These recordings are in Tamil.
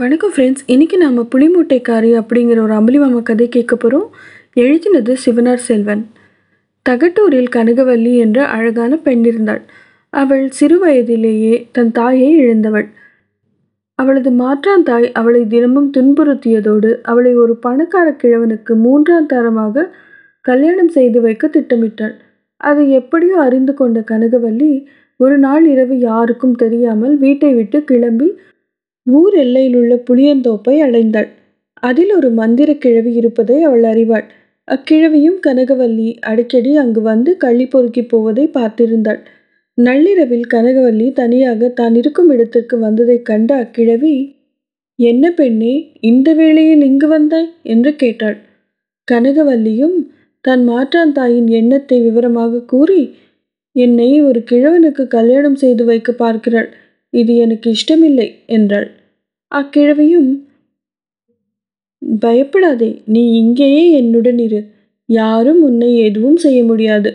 வணக்கம் ஃப்ரெண்ட்ஸ் இன்றைக்கி நாம் புளிமூட்டைக்காரி அப்படிங்கிற ஒரு அம்பளி மாமா கதை கேட்க போகிறோம் எழுதினது சிவனார் செல்வன். தகட்டூரில் கனகவல்லி என்ற அழகான பெண் இருந்தாள். அவள் சிறு வயதிலேயே தன் தாயை இழந்தவள். அவளது மாற்றான் தாய் அவளை தினமும் துன்புறுத்தியதோடு அவளை ஒரு பணக்கார கிழவனுக்கு மூன்றாம் தரமாக கல்யாணம் செய்து வைக்க திட்டமிட்டாள். அதை எப்படியோ அறிந்து கொண்ட கனகவல்லி ஒரு நாள் இரவு யாருக்கும் தெரியாமல் வீட்டை விட்டு கிளம்பி ஊர் எல்லையில் உள்ள புளியந்தோப்பை அடைந்தாள். அதில் ஒரு மந்திர கிழவி இருப்பதை அவள் அறிவாள். அக்கிழவியும் கனகவல்லி அடிக்கடி அங்கு வந்து கள்ளி பொறுக்கி போவதை பார்த்திருந்தாள். நள்ளிரவில் கனகவல்லி தனியாக தான் இருக்கும் இடத்திற்கு வந்ததைக் கண்ட அக்கிழவி என்ன பெண்ணே இந்த வேளையில் இங்கு வந்தாய்? என்று கேட்டாள். கனகவல்லியும் தன் மாற்றான் தாயின் எண்ணத்தை விவரமாக கூறி என்னை ஒரு கிழவனுக்கு கல்யாணம் செய்து வைக்க பார்க்கிறாள். இது எனக்கு இஷ்டமில்லை என்றாள். அக்கிழவியும் பயப்படாதே நீ இங்கேயே என்னுடன் இரு. யாரும் உன்னை எதுவும் செய்ய முடியாது.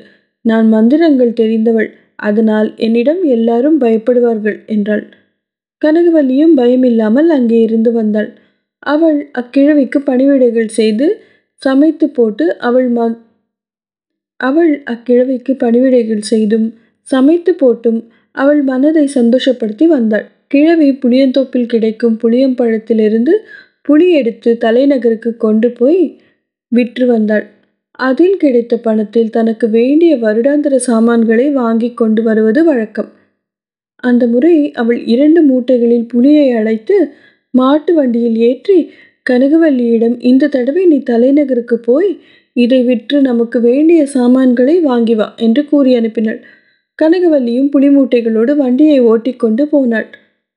நான் மந்திரங்கள் தெரிந்தவள். அதனால் என்னிடம் எல்லாரும் பயப்படுவார்கள் என்றாள். கனகவல்லியும் பயமில்லாமல் அங்கே இருந்து வந்தாள். அவள் அக்கிழவிக்கு பணிவிடைகள் செய்து சமைத்து போட்டு அவள் ம அவள் அக்கிழவிக்கு பணிவிடைகள் செய்தும் சமைத்து போட்டும் அவள் மனதை சந்தோஷப்படுத்தி வந்தாள். கிழவி புளியந்தோப்பில் கிடைக்கும் புளியம்பழத்திலிருந்து புளி எடுத்து தலைநகருக்கு கொண்டு போய் விற்று வந்தாள். அதில் கிடைத்த பணத்தில் தனக்கு வேண்டிய வருடாந்திர சாமான்களை வாங்கி கொண்டு வருவது வழக்கம். அந்த முறை அவள் இரண்டு மூட்டைகளில் புளியை அழைத்து மாட்டு வண்டியில் ஏற்றி கனகவல்லியிடம் இந்த தடவை நீ தலைநகருக்கு போய் இதை விற்று நமக்கு வேண்டிய சாமான்களை வாங்கி வா என்று கூறி அனுப்பினாள். கனகவல்லியும் புளி மூட்டைகளோடு வண்டியை ஓட்டிக்கொண்டு போனாள்.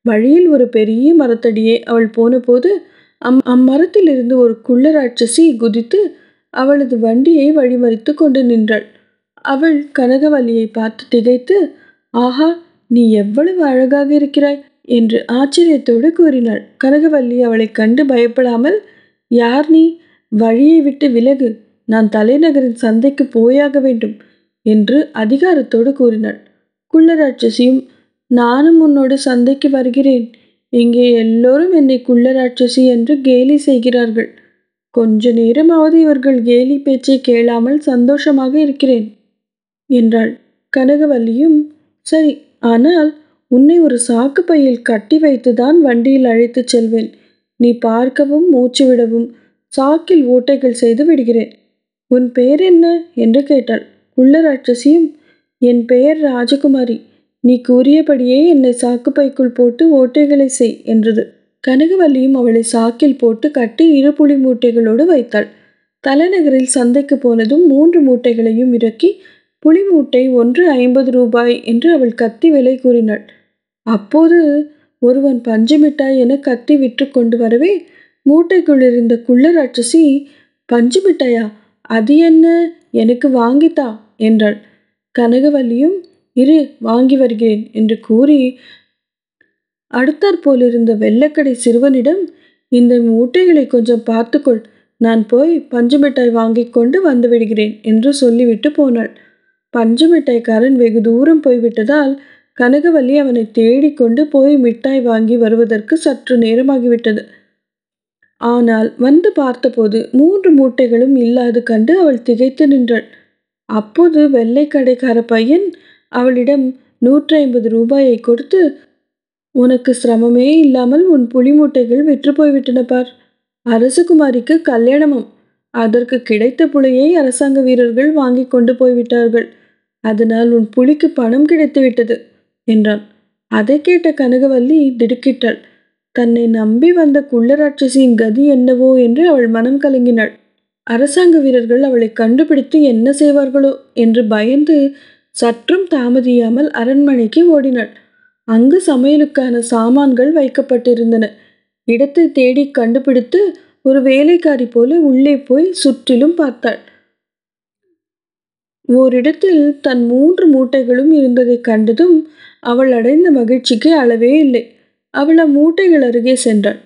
வழியில் ஒரு பெரிய மரத்தடியே அவள் போனபோது அம் அம்மரத்திலிருந்து ஒரு குள்ளராட்சசி குதித்து அவளது வண்டியை வழிமறித்து கொண்டு நின்றாள். அவள் கனகவல்லியை பார்த்து திகைத்து ஆஹா நீ எவ்வளவு அழகாக இருக்கிறாய் என்று ஆச்சரியத்தோடு கூறினாள். கனகவல்லி அவளை கண்டு பயப்படாமல் யார் நீ? வழியை விட்டு விலகு. நான் தலைநகரின் சந்தைக்கு போயாக வேண்டும் என்று அதிகாரத்தோடு கூறினாள். குள்ளராட்சசியும் நானும் உன்னோடு சந்தைக்கு வருகிறேன். இங்கே எல்லோரும் என்னை குள்ளராட்சசி என்று கேலி செய்கிறார்கள். கொஞ்ச நேரமாவது இவர்கள் கேலி பேச்சை கேளாமல் சந்தோஷமாக இருக்கிறேன் என்றாள். கனகவல்லியும் சரி ஆனால் உன்னை ஒரு சாக்கு பையில் கட்டி வைத்துதான் வண்டியில் அழைத்துச் செல்வேன். நீ பார்க்கவும் மூச்சு விடவும் சாக்கில் ஓட்டைகள் செய்து விடுகிறேன். உன் பெயர் என்ன? என்று கேட்டாள். குள்ளராட்சசியும் என் பெயர் ராஜகுமாரி. நீ கூறியபடியே என்னை சாக்கு பைக்குள் போட்டு ஓட்டைகளை செய் என்றது. கனகவல்லியும் அவளை சாக்கில் போட்டு கட்டி இரு புலி மூட்டைகளோடு வைத்தாள். தலைநகரில் சந்தைக்கு போனதும் மூன்று மூட்டைகளையும் இறக்கி புளி மூட்டை ஒன்று ஐம்பது ரூபாய் என்று அவள் கத்தி விலை கூறினாள். அப்போது ஒருவன் பஞ்சு மிட்டாய் என கத்தி விற்று கொண்டு வரவே மூட்டைக்குள் இருந்த குள்ளராட்சசி பஞ்சு மிட்டாயா அது என்ன? எனக்கு வாங்கித்தா என்றாள். கனகவல்லியும் இரு வாங்கி வருகிறேன் என்று கூறி அடுத்தாற் போலிருந்த வெள்ளக்கடை சிறுவனிடம் இந்த மூட்டைகளை கொஞ்சம் பார்த்துக்கொள் நான் போய் பஞ்சு மிட்டாய் வாங்கி கொண்டு வந்து விடுகிறேன் என்று சொல்லிவிட்டு போனாள். பஞ்சு மிட்டாய்க்காரன் வெகு தூரம் போய்விட்டதால் கனகவல்லி அவனை தேடிக்கொண்டு போய் மிட்டாய் வாங்கி வருவதற்கு சற்று நேரமாகிவிட்டது. ஆனால் வந்து பார்த்தபோது மூன்று மூட்டைகளும் இல்லாது கண்டு அவள் திகைத்து நின்றாள். அப்போது வெள்ளை கடைக்கார பையன் அவளிடம் நூற்றி ஐம்பது ரூபாயை கொடுத்து உனக்கு சிரமமே இல்லாமல் உன் புலி மூட்டைகள் விற்று போய்விட்டன பார். அரசகுமாரிக்கு கல்யாணமும். அதற்கு கிடைத்த புலியை அரசாங்க வீரர்கள் வாங்கி கொண்டு போய்விட்டார்கள். அதனால் உன் புலிக்கு பணம் கிடைத்து விட்டது என்றான். அதை கேட்ட கனகவல்லி திடுக்கிட்டாள். தன்னை நம்பி வந்த குள்ளராட்சசியின் கதி என்னவோ? என்று அவள் மனம் கலங்கினாள். அரசாங்க வீரர்கள் அவளை கண்டுபிடித்து என்ன செய்வார்களோ? என்று பயந்து சற்றும் தாமதியாமல் அரண்மனைக்கு ஓடினாள். அங்கு சமையலுக்கான சாமான்கள் வைக்கப்பட்டிருந்தன. இடத்தை தேடி கண்டுபிடித்து ஒரு வேலைக்காரி போல உள்ளே போய் சுற்றிலும் பார்த்தாள். ஓரிடத்தில் தன் மூன்று மூட்டைகளும் இருந்ததை கண்டதும் அவள் அடைந்த மகிழ்ச்சிக்கு அளவே இல்லை. அவள் அம்மூட்டைகள் அருகே சென்றாள்.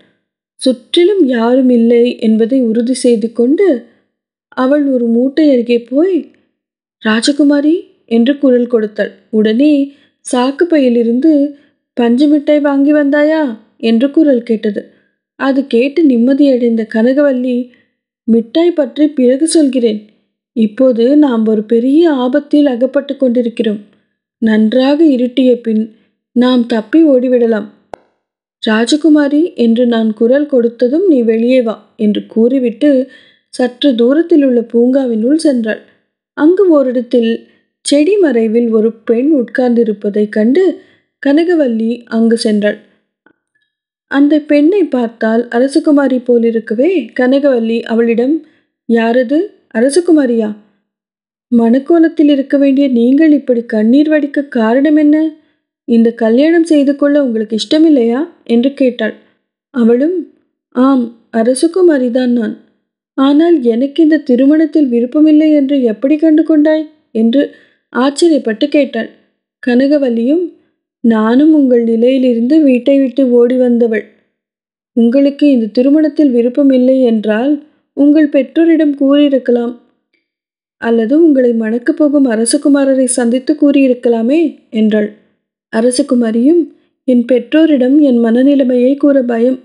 சுற்றிலும் யாரும் இல்லை என்பதை உறுதி செய்து கொண்டு அவள் ஒரு மூட்டை அருகே போய் ராஜகுமாரி என்று குரல் கொடுத்தாள். உடனே சாக்கு பையிலிருந்து பஞ்சு மிட்டாய் வாங்கி வந்தாயா? என்று குரல் கேட்டது. அது கேட்டு நிம்மதியடைந்த கனகவல்லி மிட்டாய் பற்றி பிறகு சொல்கிறேன். இப்போது நாம் ஒரு பெரிய ஆபத்தில் அகப்பட்டு கொண்டிருக்கிறோம். நன்றாக இருட்டிய பின் நாம் தப்பி ஓடிவிடலாம். ராஜகுமாரி என்று நான் குரல் கொடுத்ததும் நீ வெளியே வா என்று கூறிவிட்டு சற்று தூரத்தில் உள்ள பூங்காவினுள் சென்றாள். அங்கு ஓரிடத்தில் செடி மறைவில் ஒரு பெண் உட்கார்ந்திருப்பதைக் கண்டு கனகவல்லி அங்கு சென்றாள். அந்த பெண்ணை பார்த்தால் அரசகுமாரி போலிருக்கவே? கனகவல்லி அவளிடம் யாரது? அரசகுமாரியா? மணக்கோலத்தில் இருக்க வேண்டிய நீங்கள் இப்படி கண்ணீர் வடிக்க காரணம் என்ன? இந்த கல்யாணம் செய்து கொள்ள உங்களுக்கு இஷ்டமில்லையா? என்று கேட்டாள். அவளும் ஆம் அரசகுமாரிதான் நான். ஆனால் எனக்கு இந்த திருமணத்தில் விருப்பமில்லை என்று எப்படி கண்டு கொண்டாய் என்று ஆச்சரியப்பட்டு கேட்டாள். கனகவல்லியும் நானும் உங்கள் நிலையிலிருந்து வீட்டை விட்டு ஓடி வந்தவள். உங்களுக்கு இந்த திருமணத்தில் விருப்பம் இல்லை என்றால் உங்கள் பெற்றோரிடம் கூறியிருக்கலாம். அல்லது உங்களை மணக்கப் போகும் அரசகுமாரரை சந்தித்து கூறியிருக்கலாமே என்றாள். அரசகுமாரியும் என் பெற்றோரிடம் என் மனநிலைமையை கூற பயம்.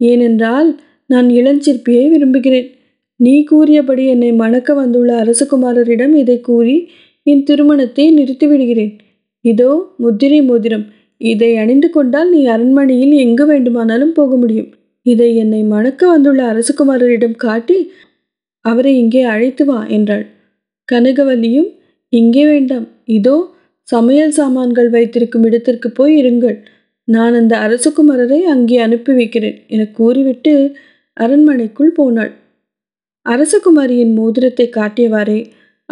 ஏனென்றால் நான் இளஞ்சிற்பியை விரும்புகிறேன். நீ கூறியபடி என்னை மணக்க வந்துள்ள அரசகுமாரரிடம் இதை கூறி என் திருமணத்தை நிறுத்திவிடுகிறேன். இதோ முத்திரை மோதிரம். இதை அணிந்து கொண்டால் நீ அரண்மனையில் எங்கு வேண்டுமானாலும் போக முடியும். இதை என்னை மணக்க வந்துள்ள அரசகுமாரரிடம் காட்டி அவரை இங்கே அழைத்து வா என்றாள். கனகவல்லியும் இங்கே வேண்டாம். இதோ சமையல் சாமான்கள் வைத்திருக்கும் இடத்திற்கு போய் இருங்கள். நான் அந்த அரசகுமாரரை அங்கே அனுப்பி வைக்கிறேன் என கூறிவிட்டு அரண்மனைக்குள் போனாள். அரசகுமாரியின் மோதிரத்தை காட்டியவாறே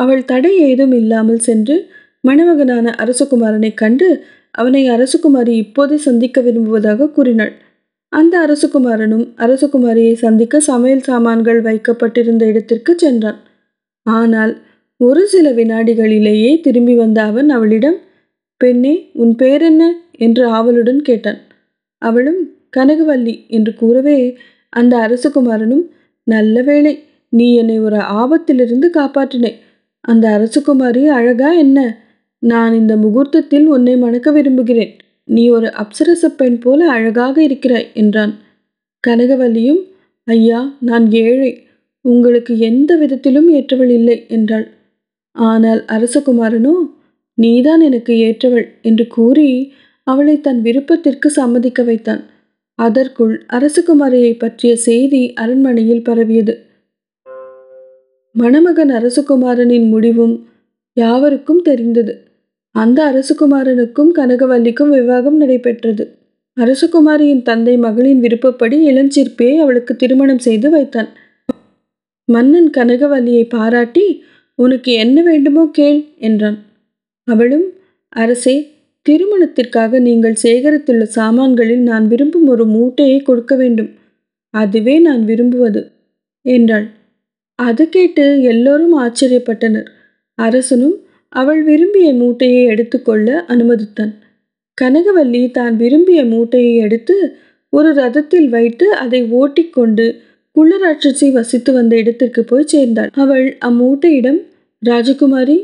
அவள் தடை ஏதும் இல்லாமல் சென்று மணமகனான அரசகுமாரனை கண்டு அவனை அரசகுமாரி இப்போதே சந்திக்க விரும்புவதாக கூறினாள். அந்த அரசகுமாரனும் அரசகுமாரியை சந்திக்க சமையல் சாமான்கள் வைக்கப்பட்டிருந்த இடத்திற்கு சென்றான். ஆனால் ஒரு சில வினாடிகளிலேயே திரும்பி வந்த அவன் அவளிடம் பெண்ணே உன் பேர் என்ன என்று ஆவலுடன் கேட்டான். அவளும் கனகவல்லி என்று கூறவே அந்த அரசகுமாரனும் நல்ல வேளை நீ என்னை ஒரு ஆபத்திலிருந்து காப்பாற்றினேன் அந்த அரசகுமாரி அழகா என்ன? நான் இந்த முகூர்த்தத்தில் உன்னை மணக்க விரும்புகிறேன். நீ ஒரு அப்சரச பெண் போல அழகாக இருக்கிறாய் என்றான். கனகவல்லியும் ஐயா நான் ஏழை. உங்களுக்கு எந்த விதத்திலும் ஏற்றவள் இல்லை என்றாள். ஆனால் அரசகுமாரனோ நீதான் எனக்கு ஏற்றவள் என்று கூறி அவளை தன் விருப்பத்திற்கு சம்மதிக்க வைத்தான். அதற்குள் அரசகுமாரியை பற்றிய செய்தி அரண்மனையில் பரவியது. மணமகன் அரசகுமாரனின் முடிவும் யாவருக்கும் தெரிந்தது. அந்த அரசகுமாரனுக்கும் கனகவல்லிக்கும் விவாகம் நடைபெற்றது. அரசகுமாரியின் தந்தை மகளின் விருப்பப்படி இளஞ்சிற்பியை அவளுக்கு திருமணம் செய்து வைத்தான். மன்னன் கனகவல்லியை பாராட்டி உனக்கு என்ன வேண்டுமோ கேள் என்றான். அவளும் அரசே திருமணத்திற்காக நீங்கள் சேகரித்துள்ள சாமான்களில் நான் விரும்பும் ஒரு மூட்டையை கொடுக்க வேண்டும். அதுவே நான் விரும்புவது என்றாள். அது கேட்டு எல்லோரும் ஆச்சரியப்பட்டனர். அரசனும் அவள் விரும்பிய மூட்டையை எடுத்துக்கொள்ள அனுமதித்தான். கனகவல்லி தான் விரும்பிய மூட்டையை எடுத்து ஒரு ரதத்தில் வைத்து அதை ஓட்டிக்கொண்டு குள்ளராட்சசி வசித்து வந்த இடத்திற்கு போய் சேர்ந்தாள் அவள் அம்மூட்டையிடம் ராஜகுமாரி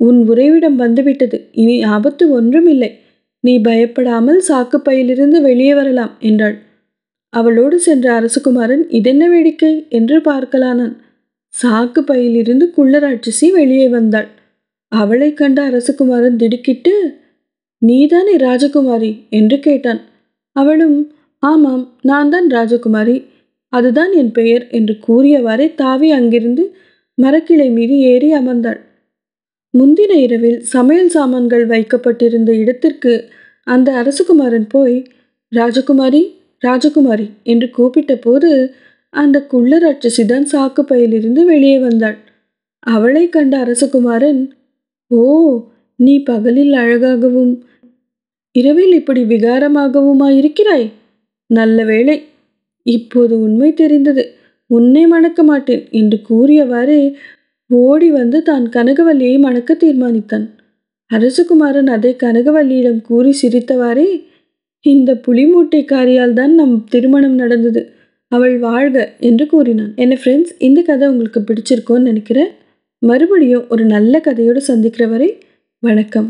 உன் உறைவிடம் வந்துவிட்டது. இனி ஆபத்து ஒன்றுமில்லை. நீ பயப்படாமல் சாக்குப்பையிலிருந்து வெளியே வரலாம் என்றாள். அவளோடு சென்ற அரசகுமாரன் இதென்ன வேடிக்கை? என்று பார்க்கலானான். சாக்கு பையிலிருந்து குள்ளராட்சசி வெளியே வந்தாள். அவளை கண்ட அரசகுமாரன் திடுக்கிட்டு நீதானே ராஜகுமாரி? என்று கேட்டான். அவளும் ஆமாம் நான் தான் ராஜகுமாரி. அதுதான் என் பெயர் என்று கூறியவாறே தாவி அங்கிருந்து மரக்கிளை மீது ஏறி அமர்ந்தாள். முந்தின இரவில் சமையல் சாமான்கள் வைக்கப்பட்டிருந்த இடத்திற்கு அந்த அரசகுமாரன் போய் ராஜகுமாரி ராஜகுமாரி என்று கூப்பிட்ட போது அந்த குள்ள ராட்சசிதான் சாக்கு பையிலிருந்து வெளியே வந்தாள். அவளை கண்ட அரசகுமாரன் ஓ நீ பகலில் அழகாகவும் இரவில் இப்படி விகாரமாகவுமா இருக்கிறாய்? நல்ல வேளை இப்போது உண்மை தெரிந்தது. உன்னை மணக்க மாட்டேன் என்று கூறியவாறே ஓடி வந்து தான் கனகவல்லியை மணக்க தீர்மானித்தான். அரசகுமாரன் அதை கனகவல்லியிடம் கூறி சிரித்தவாறே இந்த புலிமூட்டைக்காரியால் தான் நம் திருமணம் நடந்தது. அவள் வாழ்க என்று கூறினான். என்ன ஃப்ரெண்ட்ஸ் இந்த கதை உங்களுக்கு பிடிச்சிருக்கோன்னு நினைக்கிறேன். மறுபடியும் ஒரு நல்ல கதையோடு சந்திக்கிற வரை வணக்கம்.